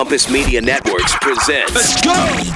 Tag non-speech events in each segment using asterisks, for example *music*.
Compass Media Networks presents. Let's go!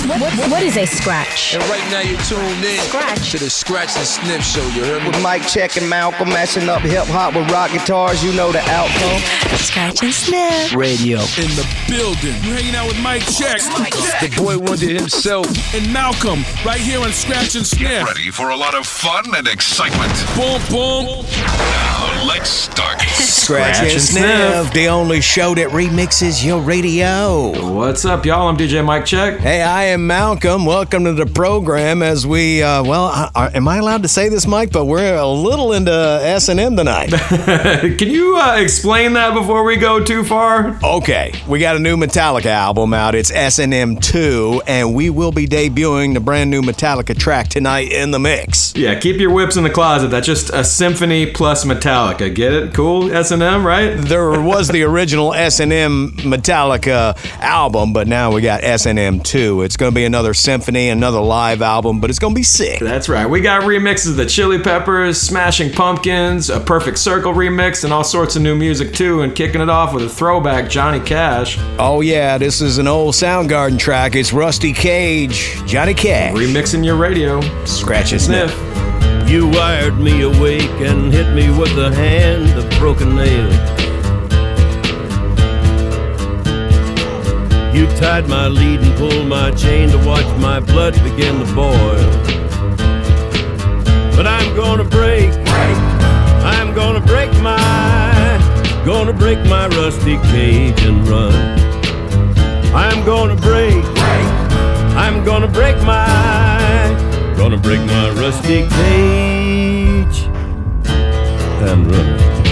What, what, what is a scratch? And right now you're tuned in Scratch. to the Scratch and Sniff Show. You heard me? With Mike Check and Malcolm mashing up hip hop with rock guitars, you know the outcome. Scratch and sniff. Radio. in the building. You're hanging out with Mike Check The boy Wonder himself. and Malcolm right here on Scratch and Sniff. Ready for a lot of fun and excitement. Boom, boom. Now, let's start. Scratch and Sniff, the only show that remixes your radio. What's up, y'all? I'm DJ Mike Check. Hey, I am Malcolm. Welcome to the program. As we, uh, well, I, I, am I allowed to say this, Mike? But we're a little into S and M tonight. *laughs* Can you uh, explain that before we go too far? okay, we got a new Metallica album out. It's S and M two, and we will be debuting the brand new Metallica track tonight in the mix. Yeah, keep your whips in the closet. That's just a symphony plus Metallica. Get it? Cool? S&M, right? There was the original S and M Metallica album, but now we got S and M two. It's going to be another symphony, another live album, but it's going to be sick. That's right. We got remixes of the Chili Peppers, Smashing Pumpkins, a Perfect Circle remix, and all sorts of new music too. And kicking it off with a throwback, Johnny Cash. Oh yeah, this is an old Soundgarden track. It's Rusty Cage, Johnny Cash. Remixing your radio. Scratch and Sniff. sniff. You wired me awake and hit me with a hand of broken nail. You tied my lead and pulled my chain to watch my blood begin to boil. But I'm gonna break, I'm gonna break my, gonna break my rusty cage and run. I'm gonna break, I'm gonna break my, gonna break my rusty cage and run.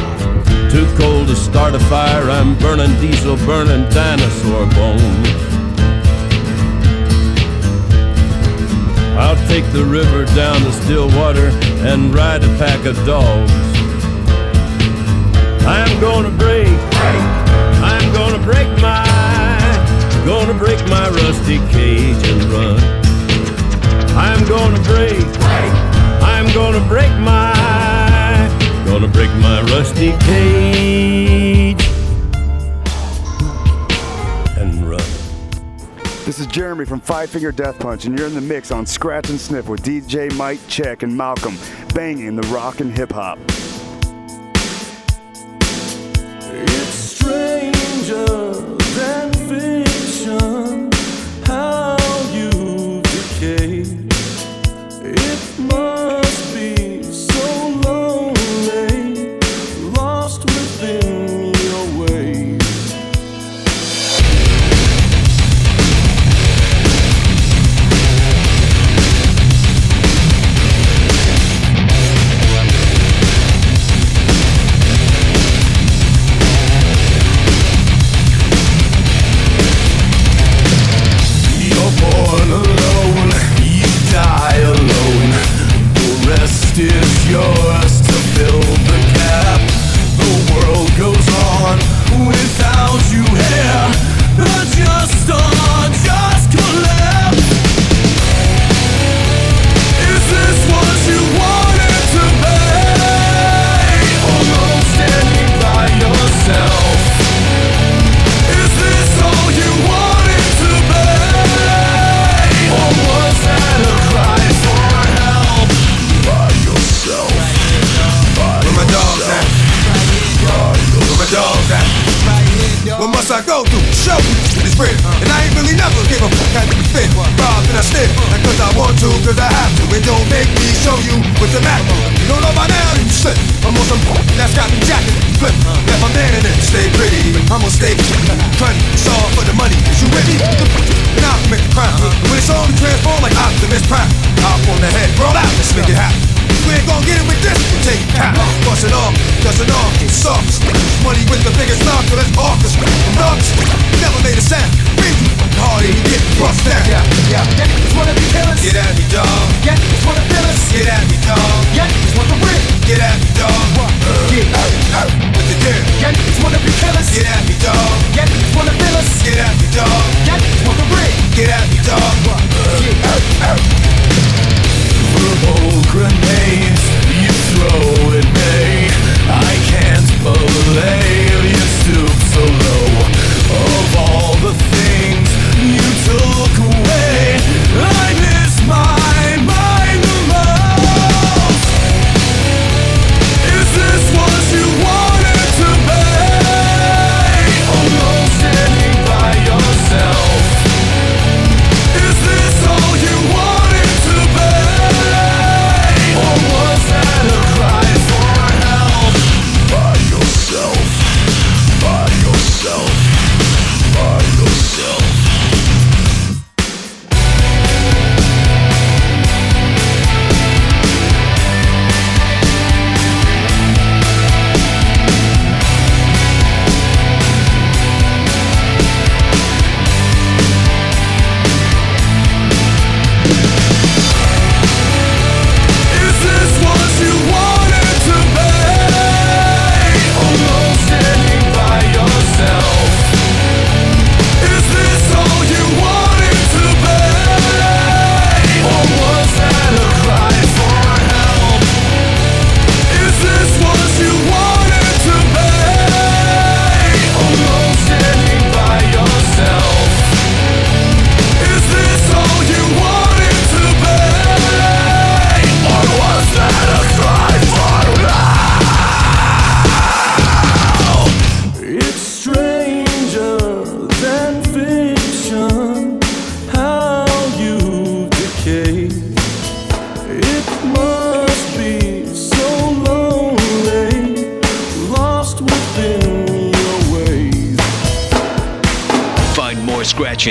Too cold to start a fire, I'm burning diesel, burning dinosaur bones. I'll take the river down to still water and ride a pack of dogs. I'm gonna break, I'm gonna break my, gonna break my rusty cage and run. I'm gonna break, I'm gonna break my, gonna break my rusty cage and run. This is Jeremy from Five Finger Death Punch, and you're in the mix on Scratch and Sniff with DJ Mike Check and Malcolm, banging the rock and hip hop. It's stranger than fiction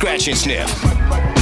Scratch and Sniff.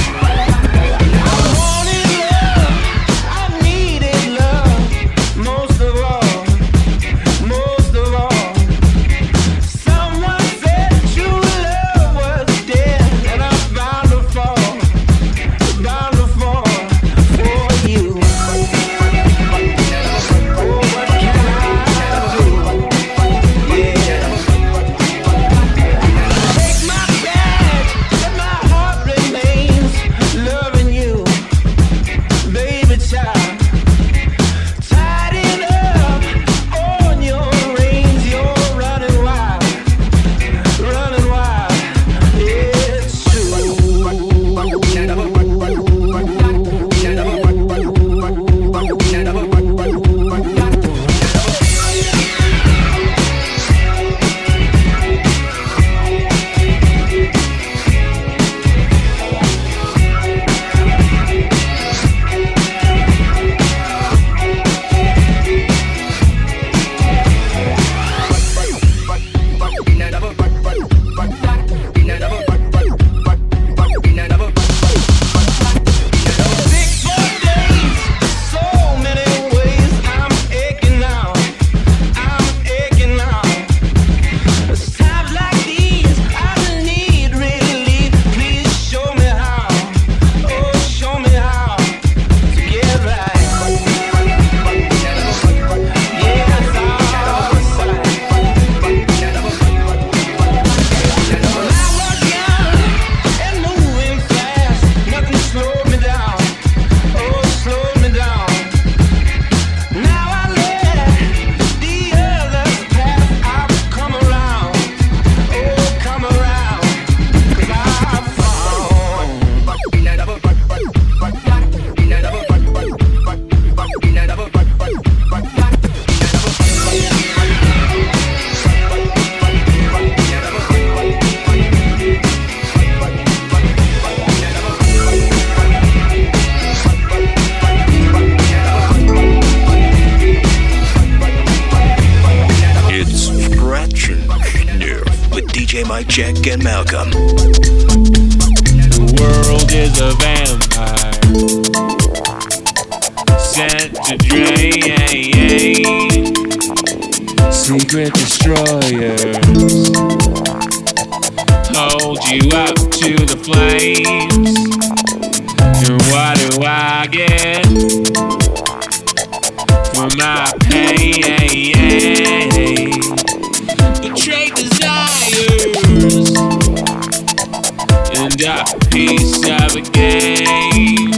And a piece of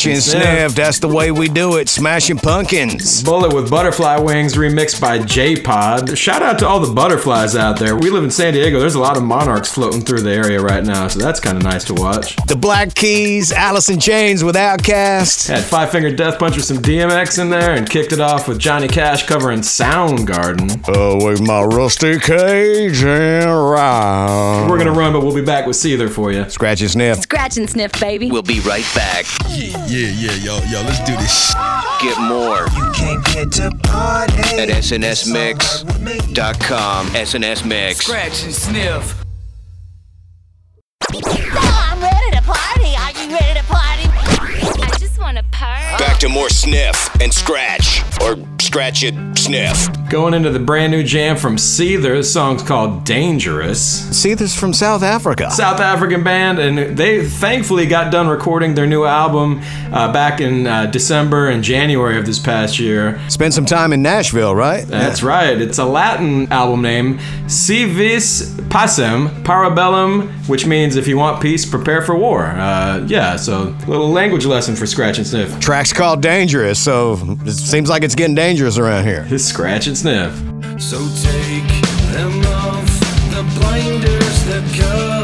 Scratch and sniff. That's the way we do it. Smashing pumpkins. Bullet with Butterfly Wings remixed by J Pod. Shout out to all the butterflies out there. We live in San Diego. There's a lot of monarchs floating through the area right now, so that's kind of nice to watch. The Black Keys, Alice in Chains with Outkast. Had Five Finger Death Punch with some DMX in there and kicked it off with Johnny Cash covering Soundgarden. Oh, with my rusty cage and ride. We're gonna run, but we'll be back with Seether for you. Scratch and sniff. Scratch and sniff, baby. We'll be right back. Yeah, yeah, yeah, yo, yo, let's do this. Get more at snsmix.com. SNS Mix. Scratch and sniff. I'm ready to party. Are you ready to party? I just want to party. Back to more sniff and scratch, or scratch it, sniff. Going into the brand new jam from Seether. This song's called Dangerous. Seether's from South Africa. South African band, and they thankfully got done recording their new album uh, back in uh, December and January of this past year. Spent some time in Nashville, right? That's yeah. right. It's a Latin album name, Civis Passem Parabellum, which means if you want peace, prepare for war. Uh, yeah, so little language lesson for Scratch and Sniff. Track's called Dangerous, so it seems like it's getting dangerous dangerous around here. His scratch and sniff. So take them off the blinders that cover.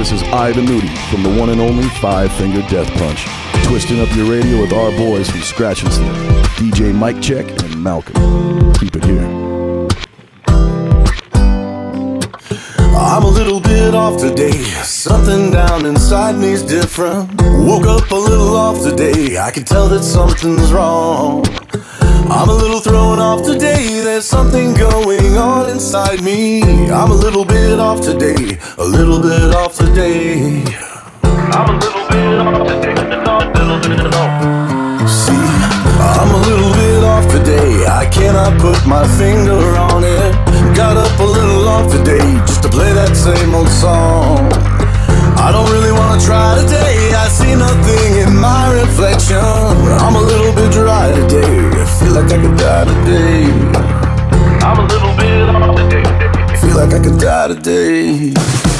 This is Ivan Moody from the one and only Five Finger Death Punch. Twisting up your radio with our boys from Scratch and Sniff, DJ Mike Check and Malcolm. Keep it here. I'm a little bit off today. Something down inside me's different. Woke up a little off today. I can tell that something's wrong. I'm a little thrown off today. There's something going on inside me. I'm a little bit off today. A little bit off today. I'm a little bit off today. Little bit off. See, I'm a little bit off today. I cannot put my finger on it. Got up a little off today just to play that same old song. I don't really wanna try today. I see nothing in my reflection. I'm a little bit dry today. I feel like I could die today. I'm a little bit off today. Feel like I could die today.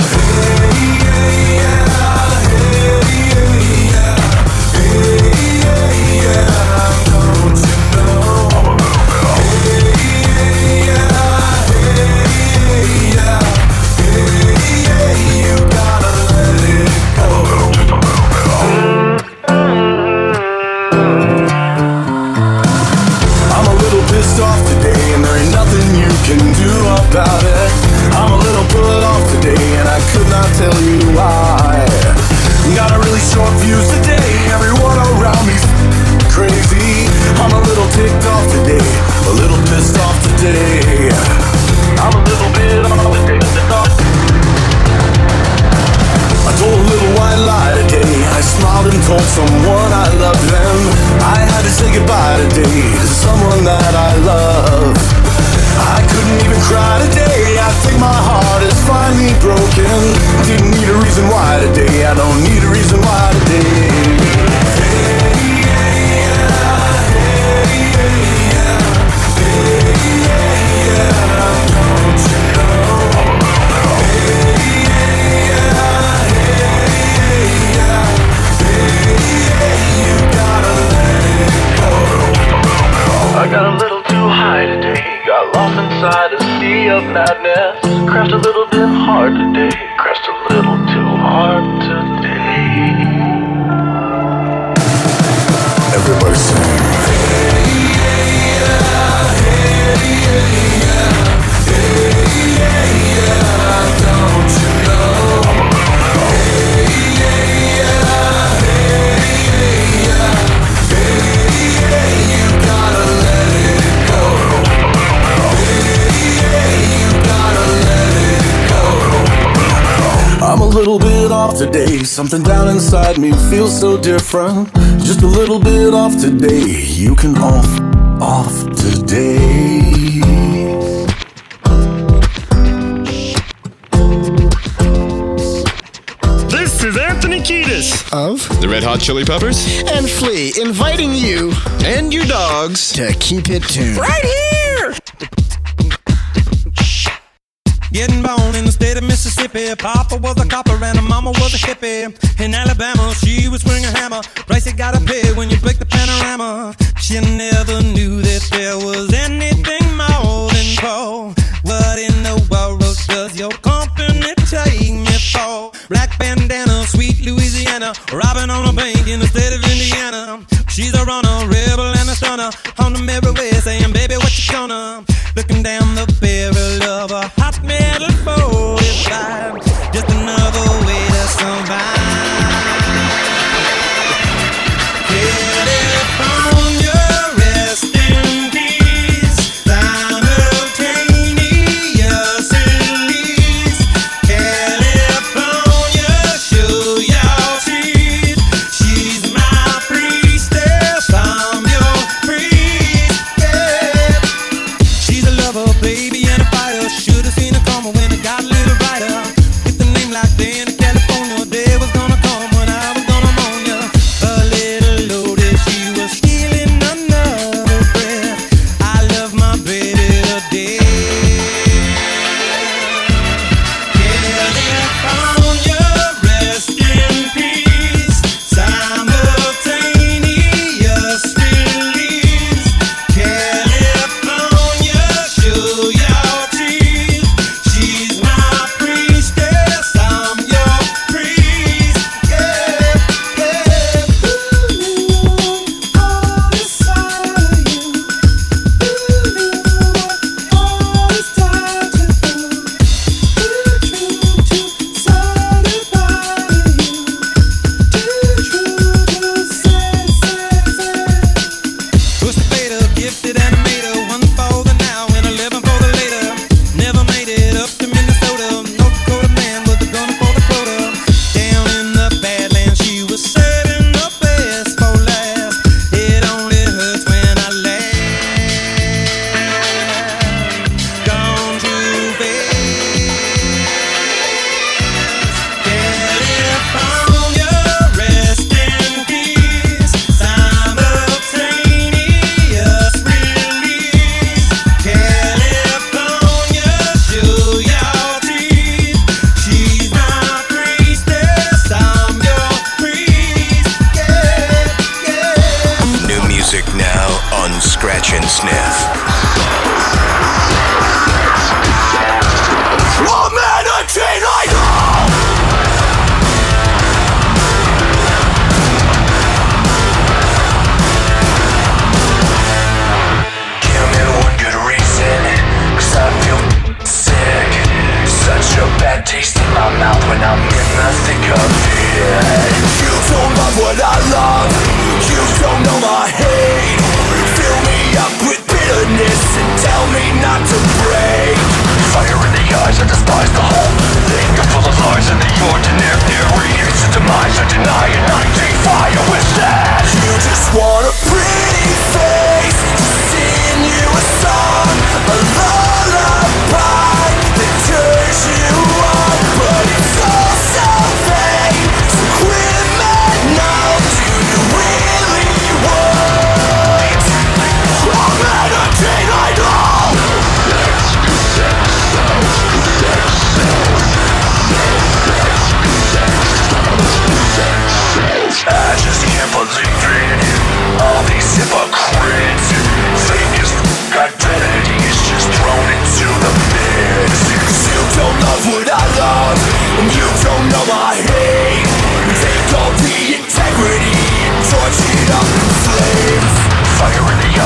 I'm a little pissed off today, and there ain't nothing you can do about it. Why. Got a really short fuse today, everyone around me's crazy. I'm a little ticked off today, a little pissed off today. I'm a little bit off today. I told a little white lie today. I smiled and told someone I loved them. I had to say goodbye today to someone that I love. I couldn't even cry today. I think my heart is finally broken. Didn't need a reason why today. I don't need a reason why today. I got a little of madness. Crashed a little bit hard today. Crashed a little too hard today. Everybody sing. I'm a off today. Something down inside me feels so different. Just a little bit off today. You can off, off today. This is Anthony Kiedis of the Red Hot Chili Peppers and Flea inviting you and your dogs to keep it tuned. Right here! Getting born in the state of Mississippi. Papa was a copper and her mama was a hippie. In Alabama, she was swing a hammer. Price gotta pay when you break the panorama. She never knew that there was anything more than coal. What in the world does your company take me for? Black bandana, sweet Louisiana. Robbing on a bank in the state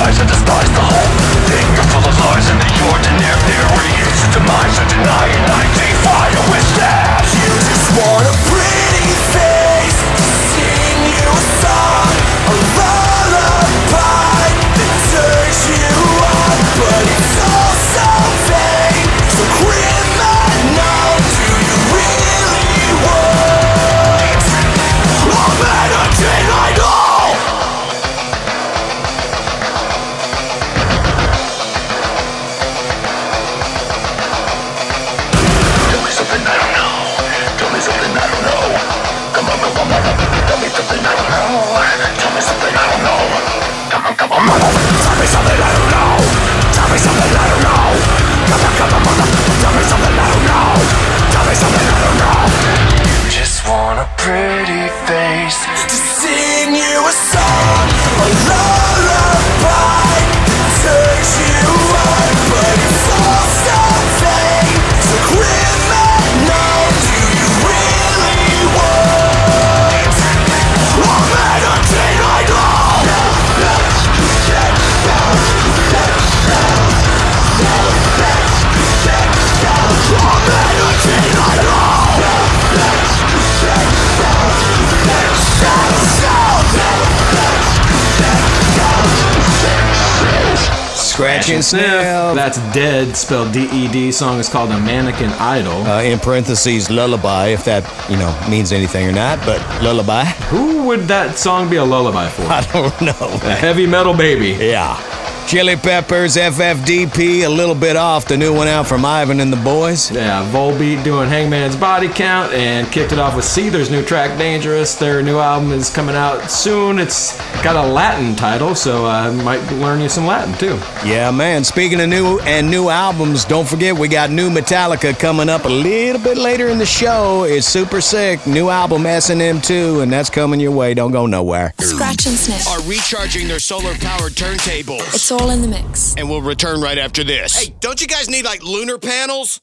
Eyes, I despise the whole thing. You're full of lies and the ordinary is a demise. I deny and I defy you with that. You just want a pretty face And Sniff. sniff. That's Ded, spelled D-E-D. Song is called A Mannequin Idol. Uh, in parentheses, lullaby, if that you know means anything or not. But lullaby. Who would that song be a lullaby for? *laughs* I don't know. A heavy metal baby. Yeah. Chili Peppers, FFDP, a little bit off. The new one out from Ivan and the Boys. Yeah, Volbeat doing Hangman's Body Count and kicked it off with Seether's new track Dangerous. Their new album is coming out soon. It's got a Latin title, so I uh, might learn you some Latin too. Yeah, man. Speaking of new and new albums, don't forget we got new Metallica coming up a little bit later in the show. It's super sick. New album S&M 2, and that's coming your way. Don't go nowhere. Scratch and sniff. Are recharging their solar powered turntables. It's all in the mix. and we'll return right after this. Hey, don't you guys need like lunar panels?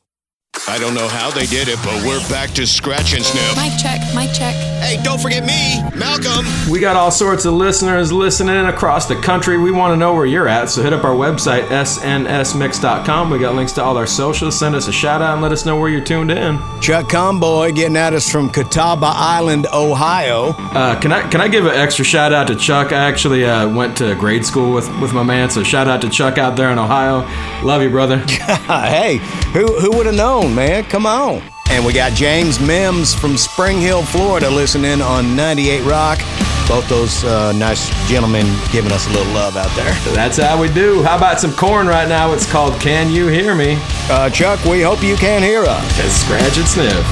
I don't know how they did it, but we're back to scratch and sniff. Mic check, mic check. Hey, don't forget me, Malcolm. We got all sorts of listeners listening across the country. We want to know where you're at, so hit up our website, snsmix.com. We got links to all our socials. Send us a shout out and let us know where you're tuned in. Chuck Comboy getting at us from Catawba Island, Ohio. Uh, can I can I give an extra shout out to Chuck? I actually uh, went to grade school with, with my man, so shout out to Chuck out there in Ohio. Love you, brother. *laughs* hey, who who would have known, man? Come on. And we got James Mims from Spring Hill, Florida, listening on 98 Rock. Both those uh, nice gentlemen giving us a little love out there. *laughs* That's how we do. How about some Korn right now? It's called Can You Hear Me? Uh, Chuck, we hope you can hear us. It's Scratch and Sniff.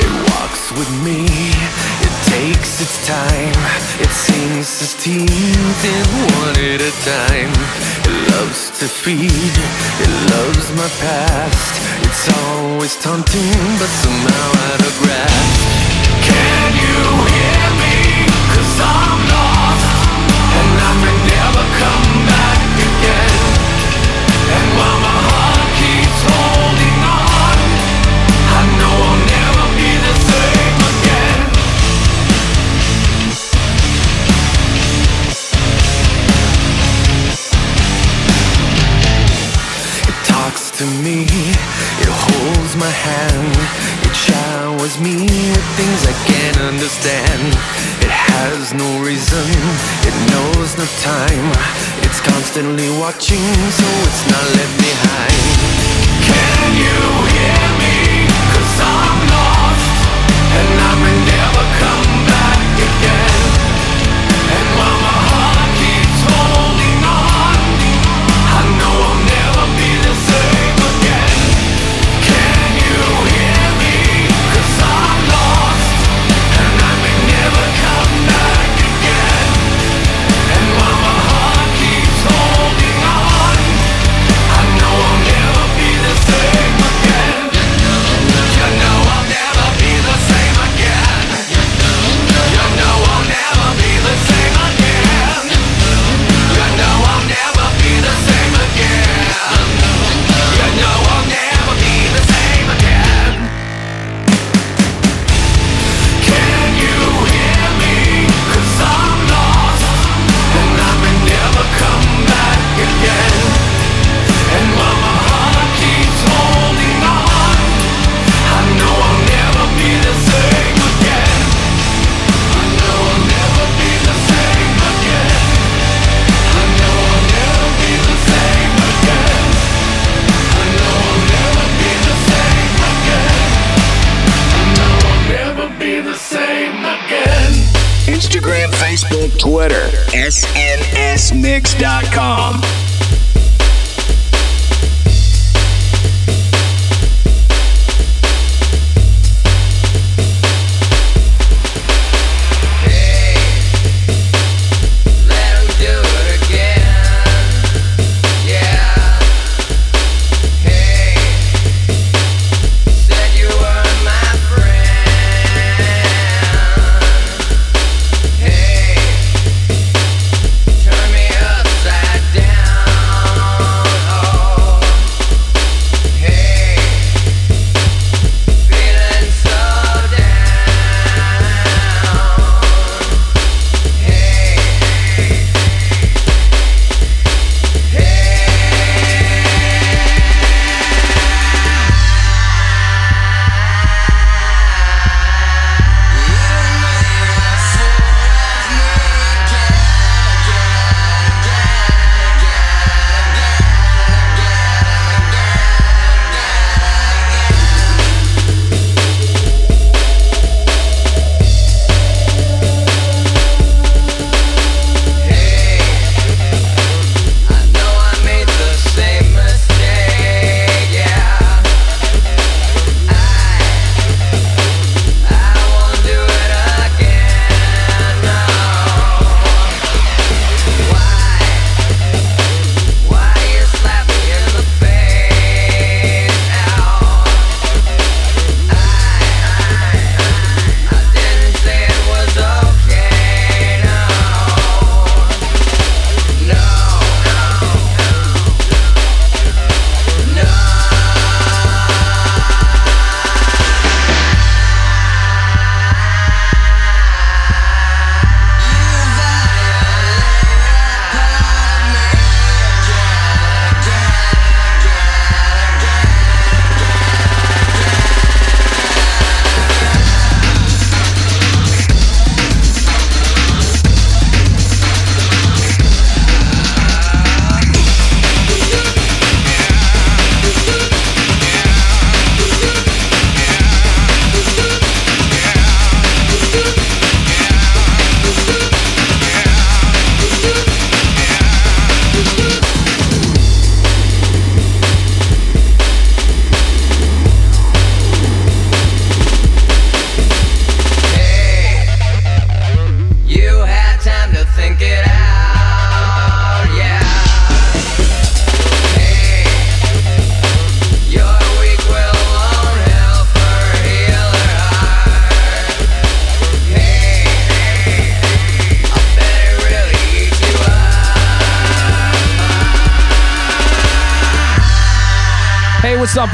It walks with me, it takes its time, it sinks its teeth in one at a time. It loves to feed, it loves my past. It's always taunting, but somehow out of grasp. Can you hear to me. It holds my hand. It showers me with things I can't understand. It has no reason. It knows no time. It's constantly watching, so it's not left behind. Can you hear?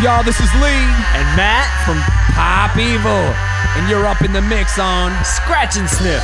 y'all? This is Leigh. And Matt from Pop Evil. And you're up in the mix on Scratch and Sniff.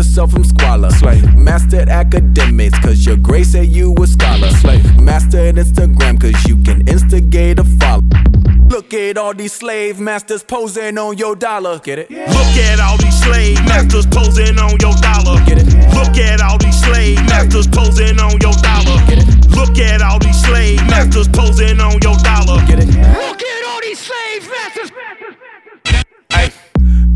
Yourself from squalor. Slave. Mastered academics, cause your grace said you a scholar. Slave. Mastered Instagram, cause you can instigate a follow. Look at all these slave masters posing on your dollar. Get it? Look at all these slave masters posing on your dollar. Get it? Look at all these slave masters posing on your dollar. Get it? Look at all these slave masters posing on your dollar. Get it? Look at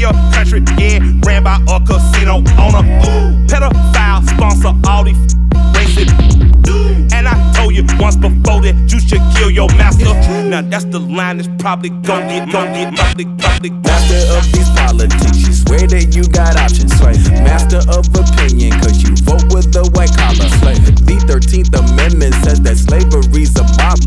your country getting ran by a casino owner. Ooh, pedophile sponsor all these once before that you should kill your master. Now that's the line that's probably gon' get, gon' get, probably, probably. Master of these politics, you swear that you got options. Right? Master of opinion, cause you vote with the white collar. The 13th Amendment says that slavery's a bomb.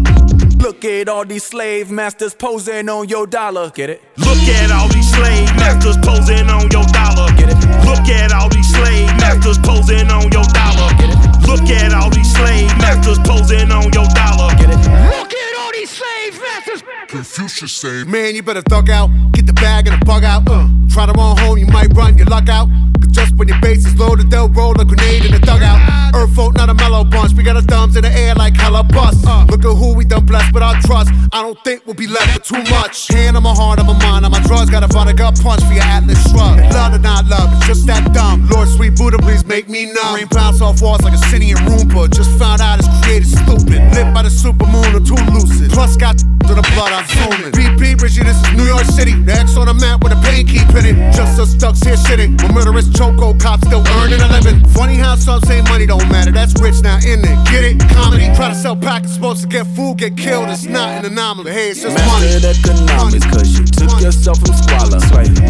Look at all these slave masters posing on your dollar. Get it? Look at all these slave masters posing on your dollar. Get it? Look at all these slave masters posing on your dollar. Get it? Look at all these slave masters posing on your dollar. Get it? Look at all these slave masters. Confucius say, Man, you better thug out, get the bag and the bug out. Uh, try to run home, you might run your luck out. Just when your base is loaded, they'll roll a grenade in the dugout. Earth folk, not a mellow bunch. We got our thumbs in the air like hella bust. Uh, look at who we done blessed with our trust. I don't think we'll be left with too much. Hand on my heart, on my mind, on my drugs. Got a vodka punch for your Atlas shrug. Love or not love, it's just that dumb. Lord, sweet Buddha, please make me numb. Rain bounce off walls like a sentient Roomba. Just found out it's created stupid. Lit by the super moon, I'm too lucid. Plus got *laughs* to the blood, I'm zooming. BP, Richie, this is New York City. The X on the map with a pain keep hitting. Just us ducks here shitting. When murderous choco cops still earning a living. Funny how some say money don't matter. That's rich now, in it? Get it? Comedy. Try to sell packets, supposed to get food, get killed. It's not an anomaly. Hey, it's just money. Mastered economics, cause you took yourself from squalor.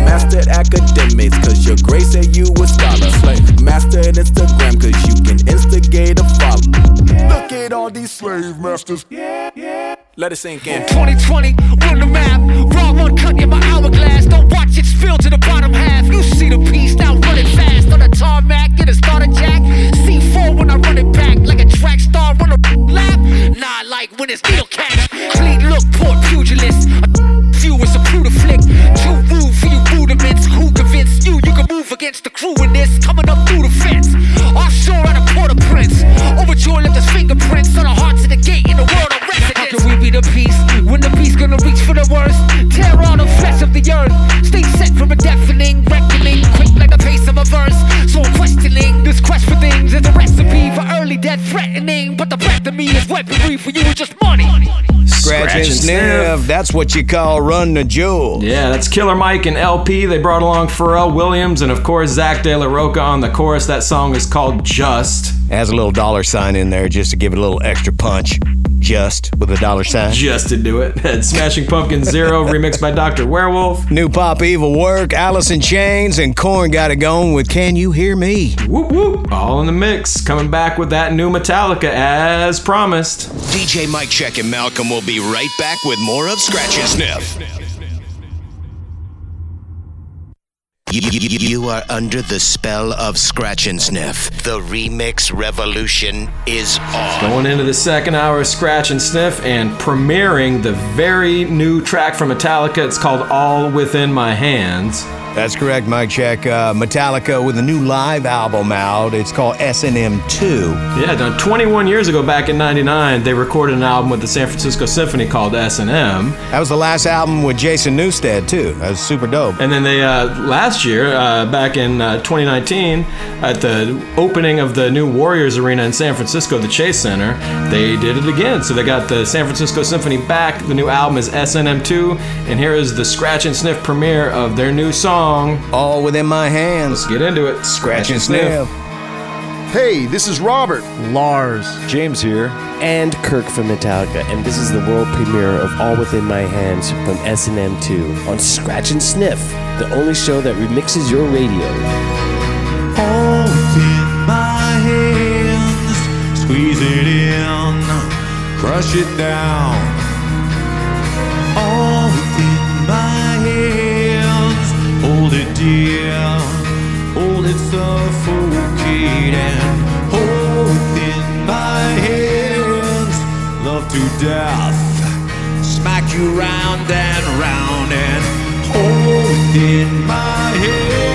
Mastered academics, cause your grace said you a scholar. Mastered Instagram, cause you can instigate a follow. Look at all these slave masters. Yeah, yeah. Let it sink in. 2020, run the map. Raw one cut in my hourglass. Don't watch it spill to the bottom That's what you call run the jewel. Yeah, that's Killer Mike and El-P. They brought along Pharrell Williams and, of course, Zack de la Rocha on the chorus. That song is called Just. Has a little dollar sign in there just to give it a little extra punch. Just with a dollar sign. Just to do it. *laughs* Had Smashing Pumpkin Zero, *laughs* remixed by Dr. Werewolf. New Pop Evil Work, Alice in Chains, and Korn got it going with Can You Hear Me? Whoop whoop. All in the mix. Coming back with that new Metallica as promised. DJ Mike Check and Malcolm will be right back with more of Scratch and Sniff. You, you- you are under the spell of Scratch and Sniff. The remix revolution is on. Going into the second hour of Scratch and Sniff and premiering the very new track from Metallica. It's called All Within My Hands. That's correct, Mike Check. Uh, Metallica with a new live album out. It's called S&M2. Yeah, done 21 years ago, back in '99, they recorded an album with the San Francisco Symphony called S&M. That was the last album with Jason Newsted, too. That was super dope. And then they uh, last year, uh, back in uh, 2019, at the opening of the new Warriors Arena in San Francisco, the Chase Center, they did it again. So they got the San Francisco Symphony back. The new album is S&M2, and here is the Scratch and Sniff premiere of their new song song. All within my hands. Get into it. Scratch, Scratch and sniff. sniff. Hey, this is Robert. Lars. James here. And Kirk from Metallica. And this is the world premiere of All Within My Hands from S&M2 on Scratch and Sniff, the only show that remixes your radio. All within my hands, squeeze it in, crush it down. to death. Smack you round and round and hold in my head.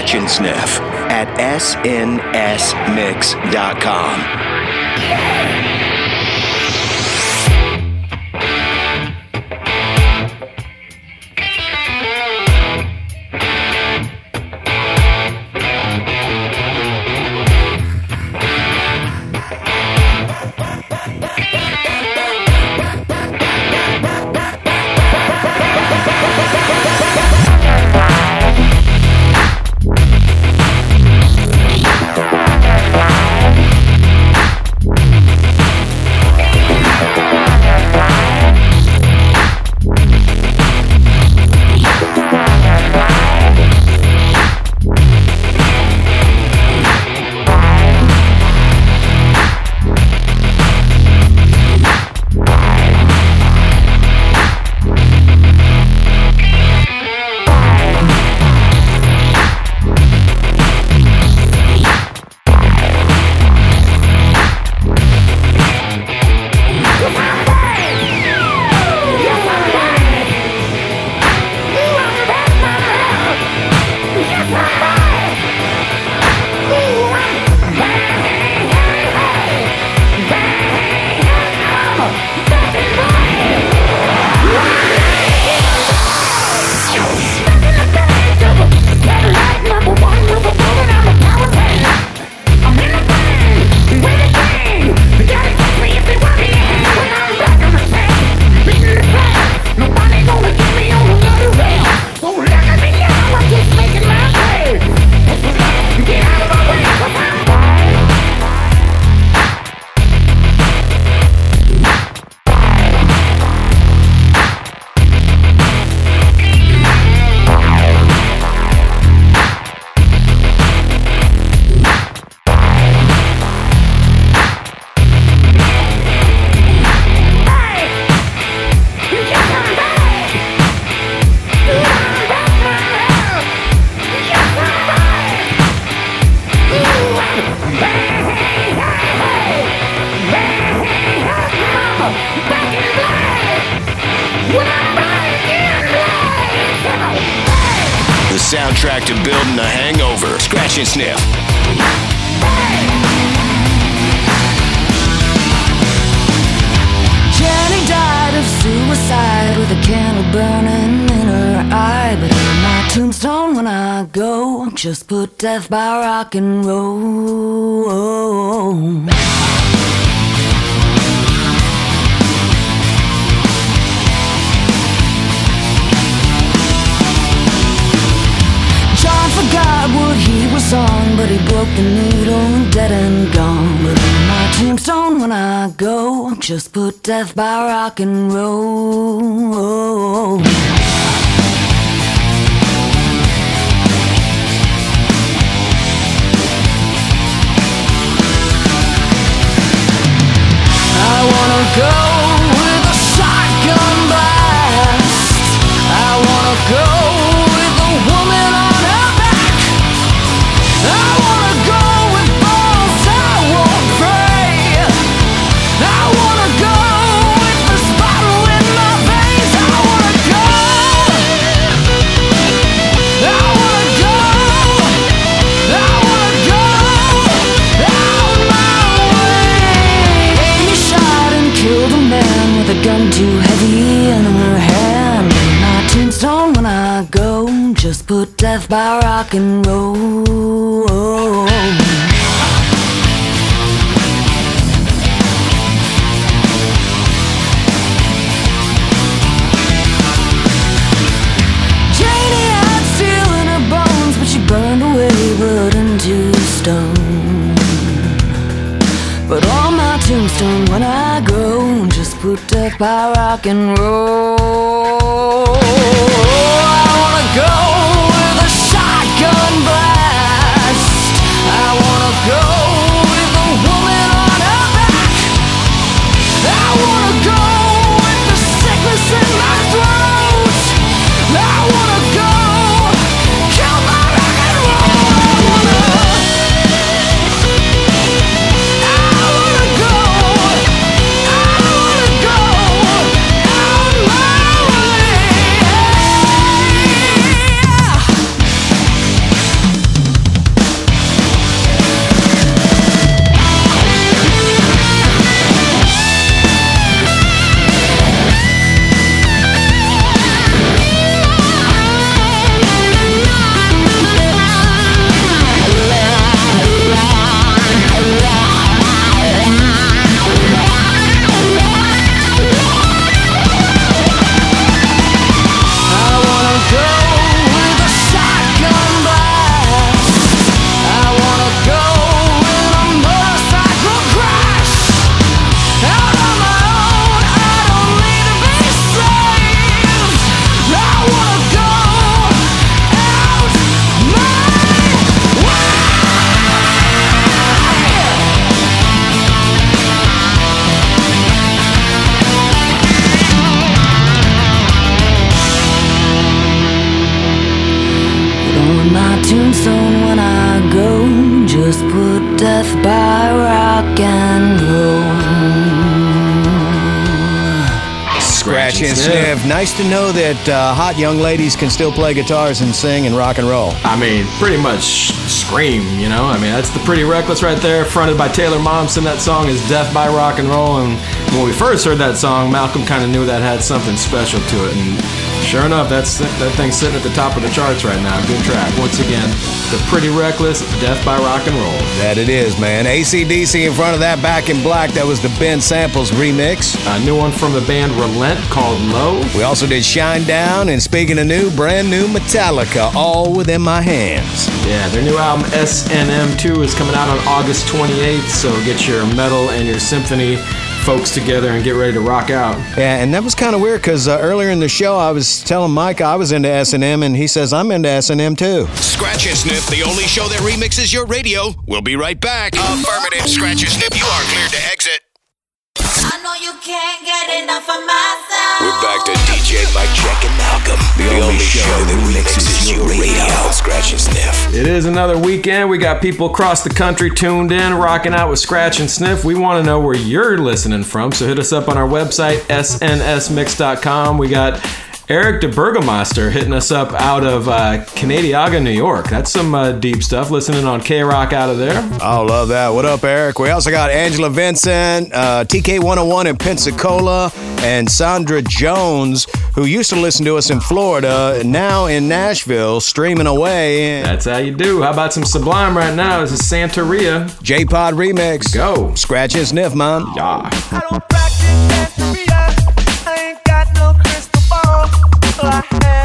Scratch and Sniff at snsmix.com. by rock and roll. Uh, hot young ladies can still play guitars and sing and rock and roll. I mean, pretty much scream, you know? I mean, that's the Pretty Reckless right there, fronted by Taylor Momsen. That song is Death by Rock and Roll. And when we first heard that song, Malcolm kind of knew that had something special to it. And sure enough, that's that thing's sitting at the top of the charts right now. Good track. Once again, the Pretty Reckless, Death by Rock and Roll. That it is, man. ACDC in front of that Back in Black. That was the Ben Samples remix. A new one from the band Relent called Low. We also did Shinedown, and speaking of new, brand new Metallica, All Within My Hands. Yeah, their new album S&M2 is coming out on August 28th, so get your metal and your symphony folks together and get ready to rock out. Yeah, and that was kind of weird because uh, earlier in the show I was telling Mike I was into S&M, and he says I'm into S&M too. Scratch and Sniff, the only show that remixes your radio. We'll be right back. Affirmative, Scratch and Sniff, you are cleared to exit. I know you can't get enough of my. We're back to DJ Mike Check It is another weekend. We got people across the country tuned in, rocking out with Scratch and Sniff. We want to know where you're listening from, so hit us up on our website, snsmix.com. We got Eric De DeBurgermeister hitting us up out of uh, Canandaigua, New York. That's some uh, deep stuff. Listening on K Rock out of there. Oh, love that. What up, Eric? We also got Angela Vincent, uh, TK101 in Pensacola, and Sandra Jones, who used to listen to us in Florida, now in Nashville, streaming away. That's how you do. How about some Sublime right now? This is Santeria. J Pod Remix. Go. Scratch and sniff, man. Yeah. I had.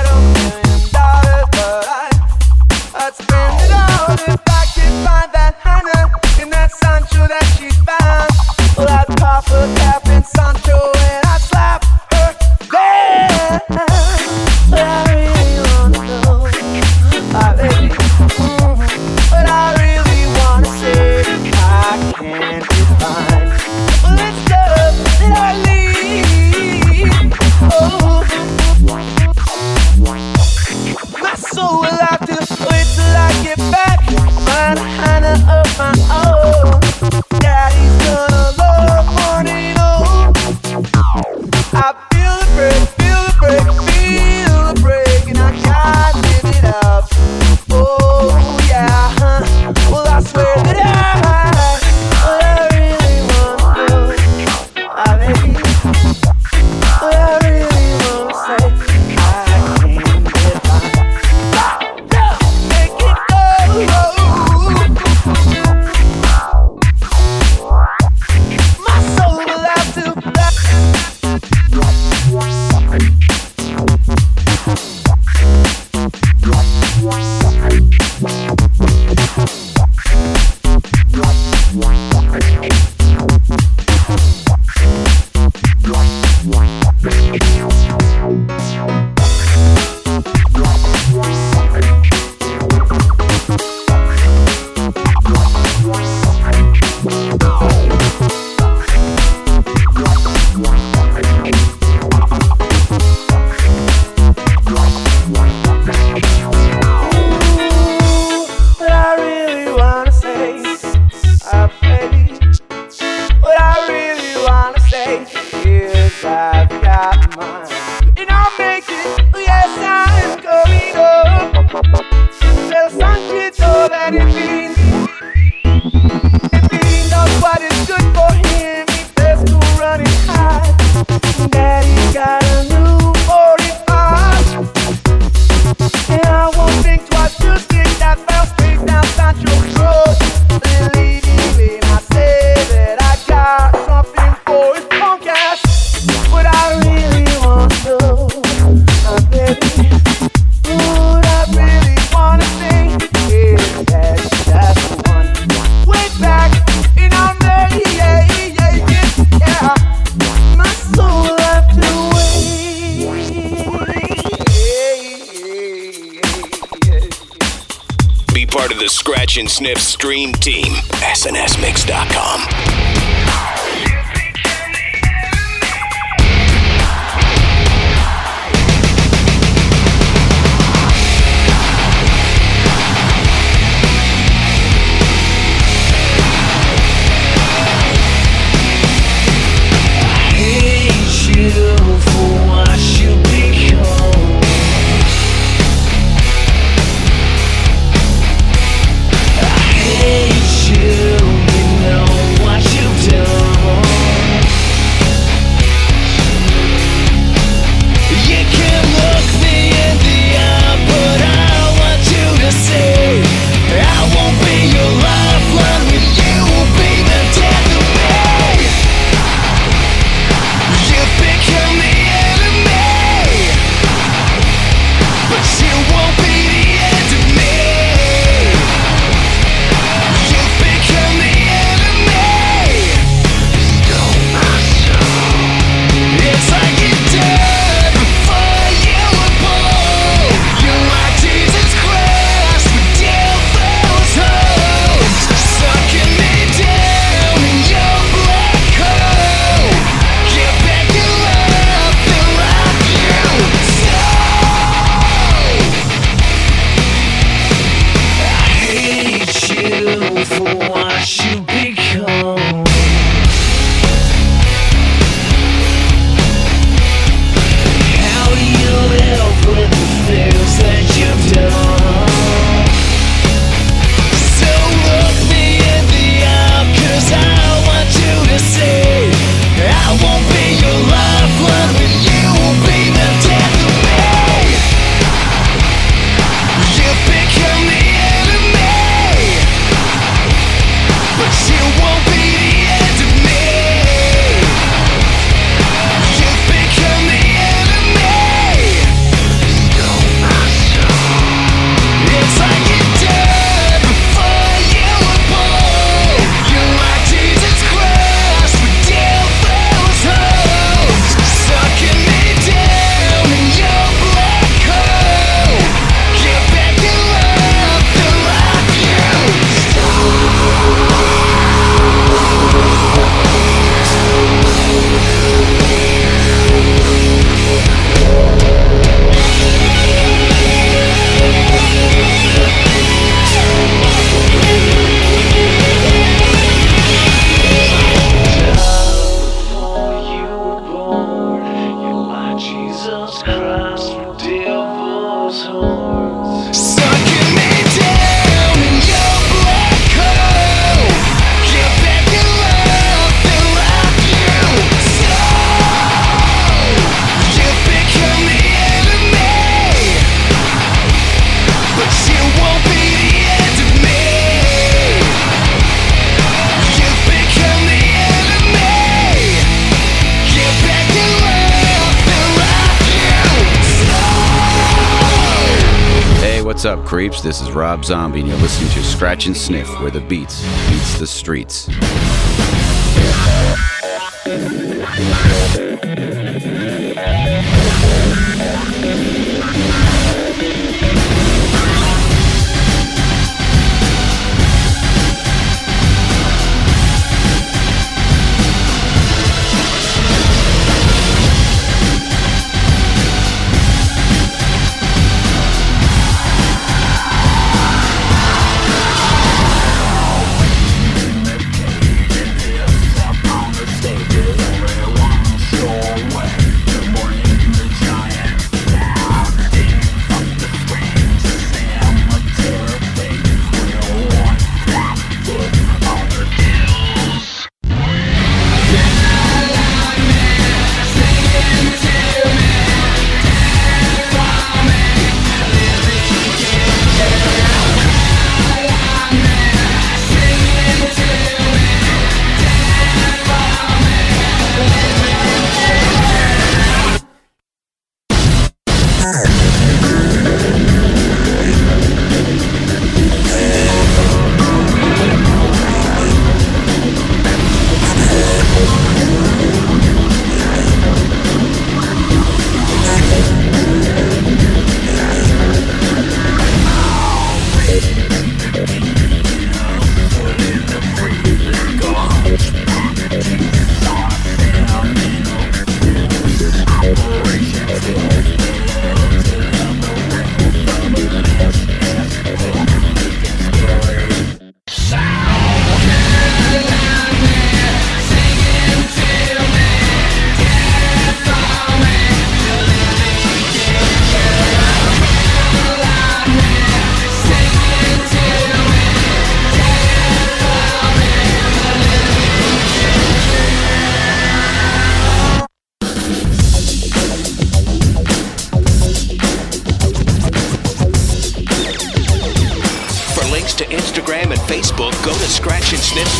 Creeps. This is Rob Zombie, and you're listening to Scratch and Sniff, where the beats beats the streets.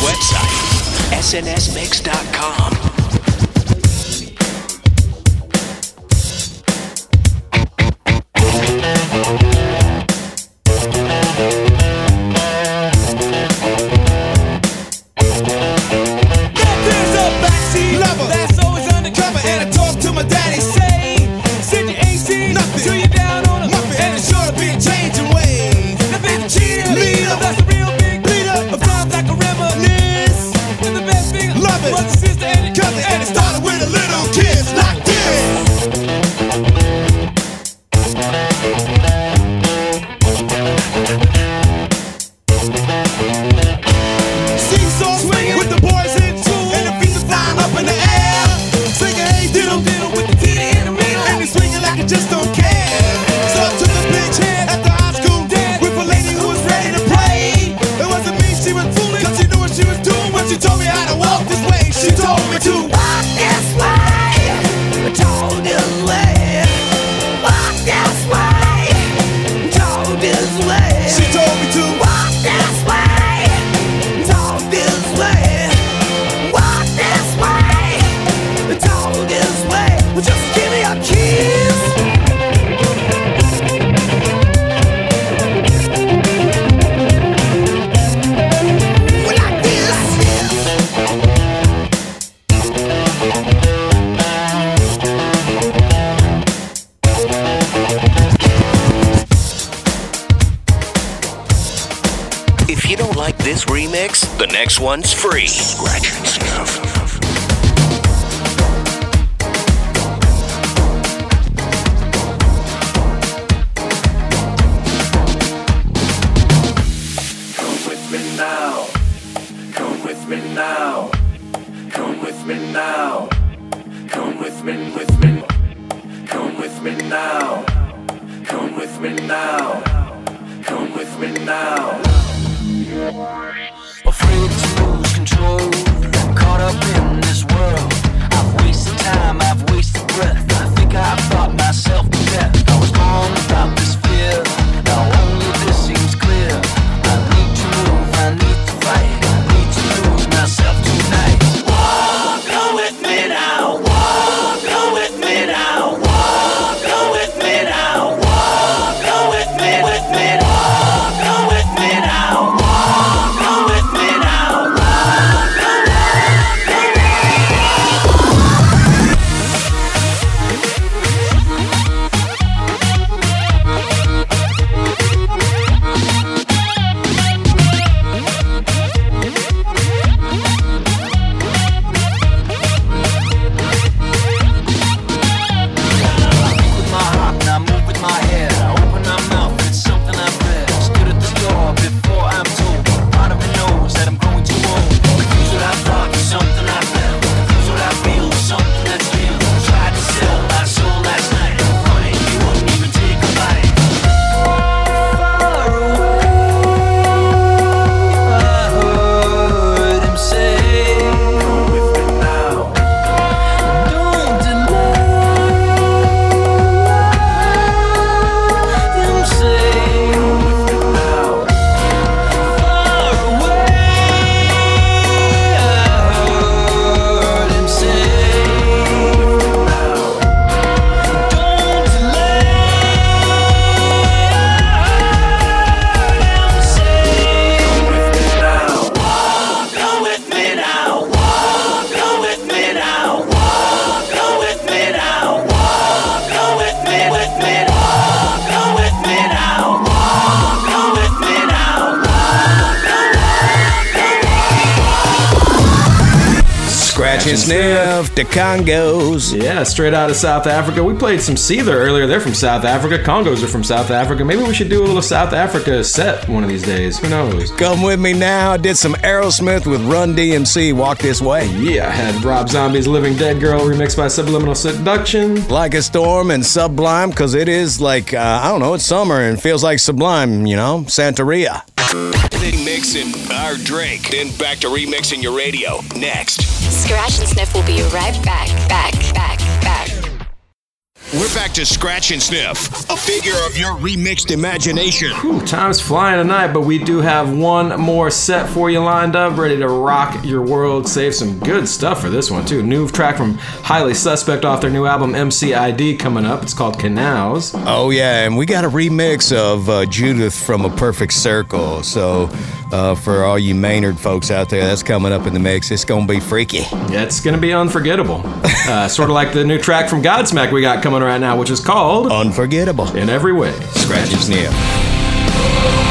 website, snsmix.com. the Kongos. Yeah, straight out of South Africa. We played some Seether earlier. They're from South Africa. Kongos are from South Africa. Maybe we should do a little South Africa set one of these days. Who knows? Come with me now. I did some Aerosmith with Run DMC. Walk this way. Yeah, I had Rob Zombie's Living Dead Girl remixed by Subliminal Seduction. Like a storm and Sublime, because it is like, uh, I don't know, it's summer and feels like Sublime, you know? Santeria. Mixing our drink, then back to remixing your radio. Next. Scratch and Sniff will be right back, back, back, back. We're back to Scratch and Sniff, a figure of your remixed imagination. Whew, time's flying tonight, but we do have one more set for you lined up, ready to rock your world. Save some good stuff for this one, too. New track from Highly Suspect off their new album MCID coming up. It's called Canals. Oh, yeah, and we got a remix of uh, Judith from A Perfect Circle. So, uh, for all you Maynard folks out there, that's coming up in the mix. It's going to be freaky. Yeah, it's going to be unforgettable. *laughs* Uh, sort of like the new track from Godsmack we got coming right now, which is called Unforgettable. In every way. Scratch and Sniff.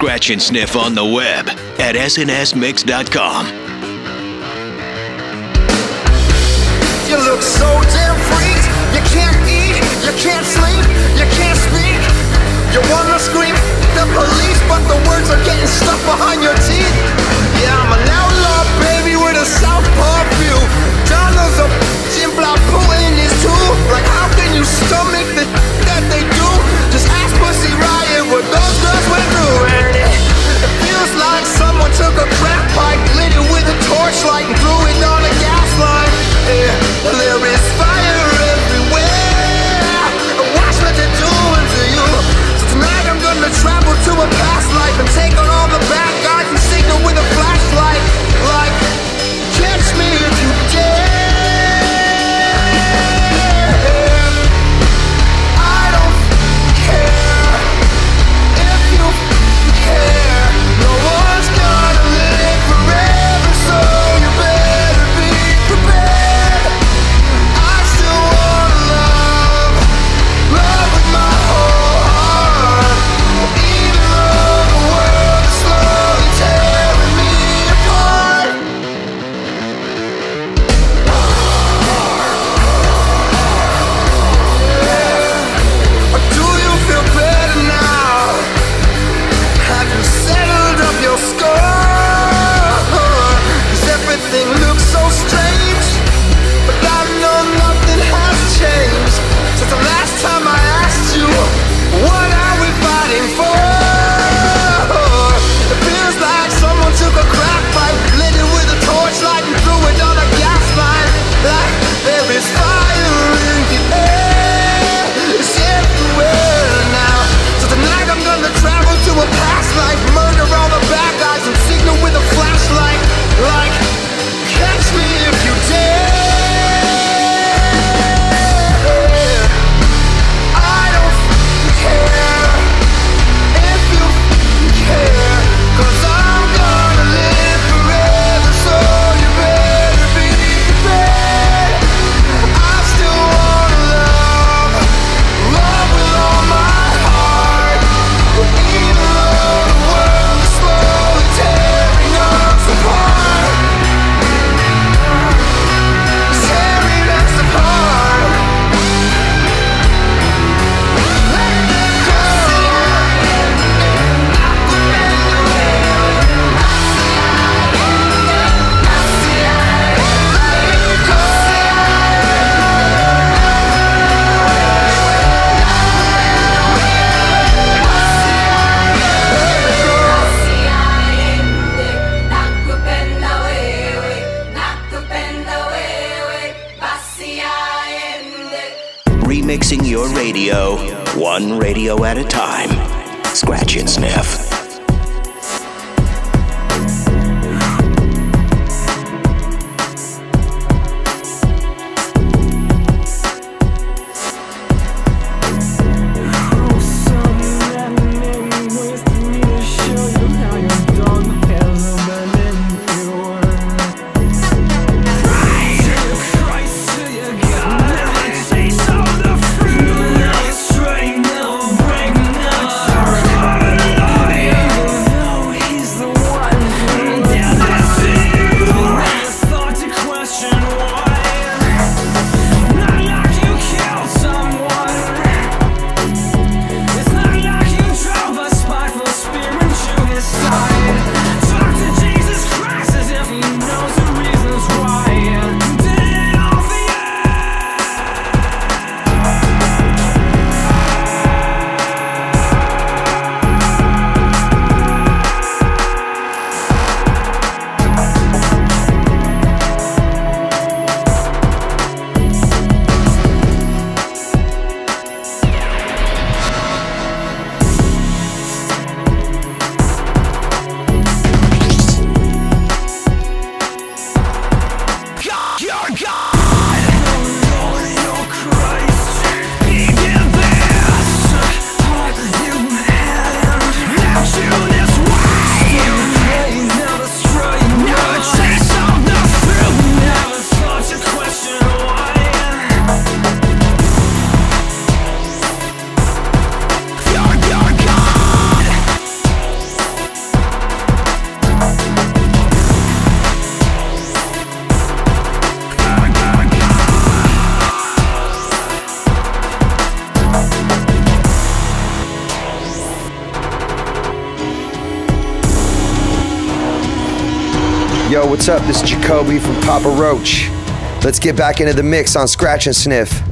Scratch and Sniff on the web at snsmix.com. You look so damn freaked. You can't eat, you can't sleep, you can't speak. You wanna scream the police, but the words are getting stuck behind your teeth. Yeah, I'm an outlaw, baby, with a southpaw view. Donald's a Jim Block Putin is too. Like, how can you stomach the that they do? Just ask Pussy Riot what those girls went through. And it, it feels like someone took a crack pipe, lit it with a torchlight, and threw it on a gas line. Yeah, there is fire everywhere. Watch what they're doing to you. So tonight I'm gonna travel to a past life and take on all the bad guys and signal with a flashlight. Like, Remixing your radio, one radio at a time. Scratch and Sniff. What's up? This is Jacoby from Papa Roach. Let's get back into the mix on Scratch and Sniff.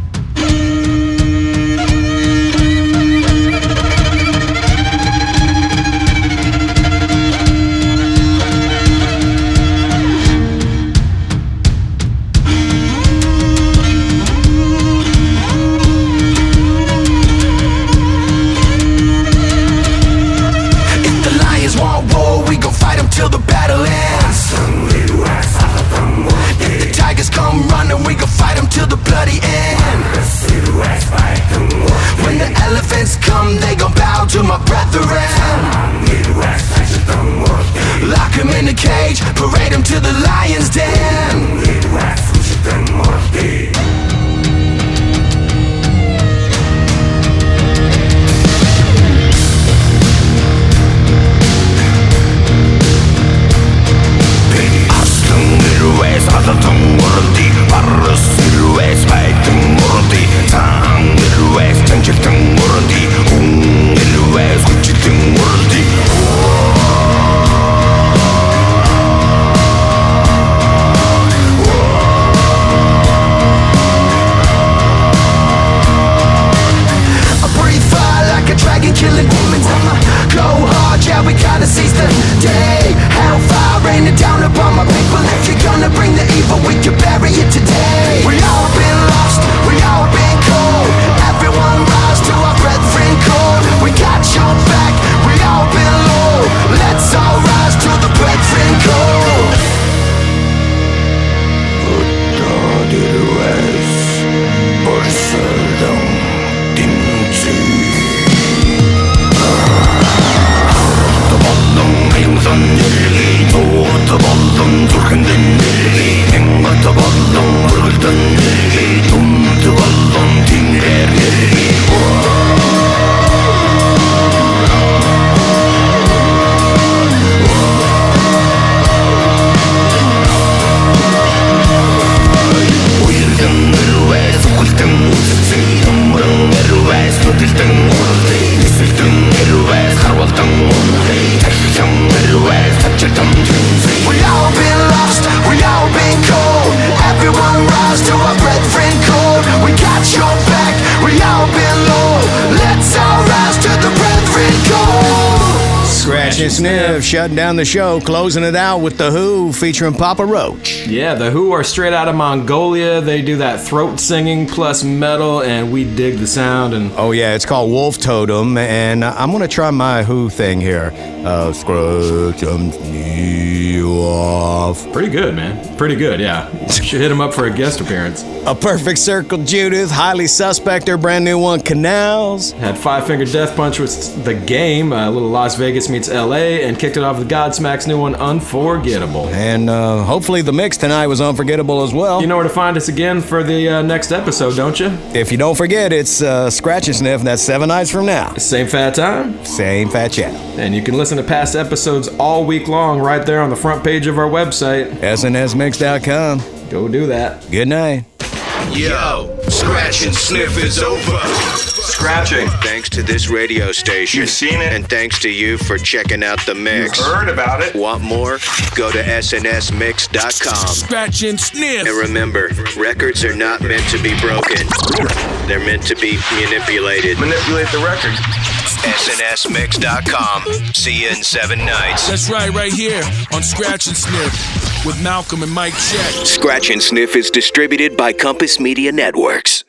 Shutting down the show, closing it out with The HU featuring Papa Roach. Yeah, the HU are straight out of Mongolia. They do that throat singing plus metal, and we dig the sound. And Oh, yeah, it's called Wolf Totem, and I'm going to try my HU thing here. Uh, scratch sneeze off. pretty good, man. Pretty good, yeah. *laughs* Should hit him up for a guest appearance. A Perfect Circle Judith, Highly Suspect, their brand new one, Canals. Had Five Finger Death Punch with the game, a little Las Vegas meets LA, and kicked it off with Godsmack's new one, Unforgettable. And uh, hopefully the mix tonight was unforgettable as well. You know where to find us again for the uh, next episode, don't you? If you don't forget, it's uh, Scratch and Sniff. That's seven nights from now. Same fat time. Same fat chat. And you can listen to past episodes all week long right there on the front page of our website. SNSMix.com. Go do that. Good night. Yo, scratch and sniff is over. Scratching. Thanks to this radio station. You've seen it. And thanks to you for checking out the mix. You've heard about it. Want more? Go to snsmix.com. Scratch and sniff. And remember, records are not meant to be broken. They're meant to be manipulated. Manipulate the record. snsmix.com. See you in seven nights. That's right, right here on Scratch and Sniff with Malcolm and Mike Check. Scratch and Sniff is distributed by Compass Media Networks.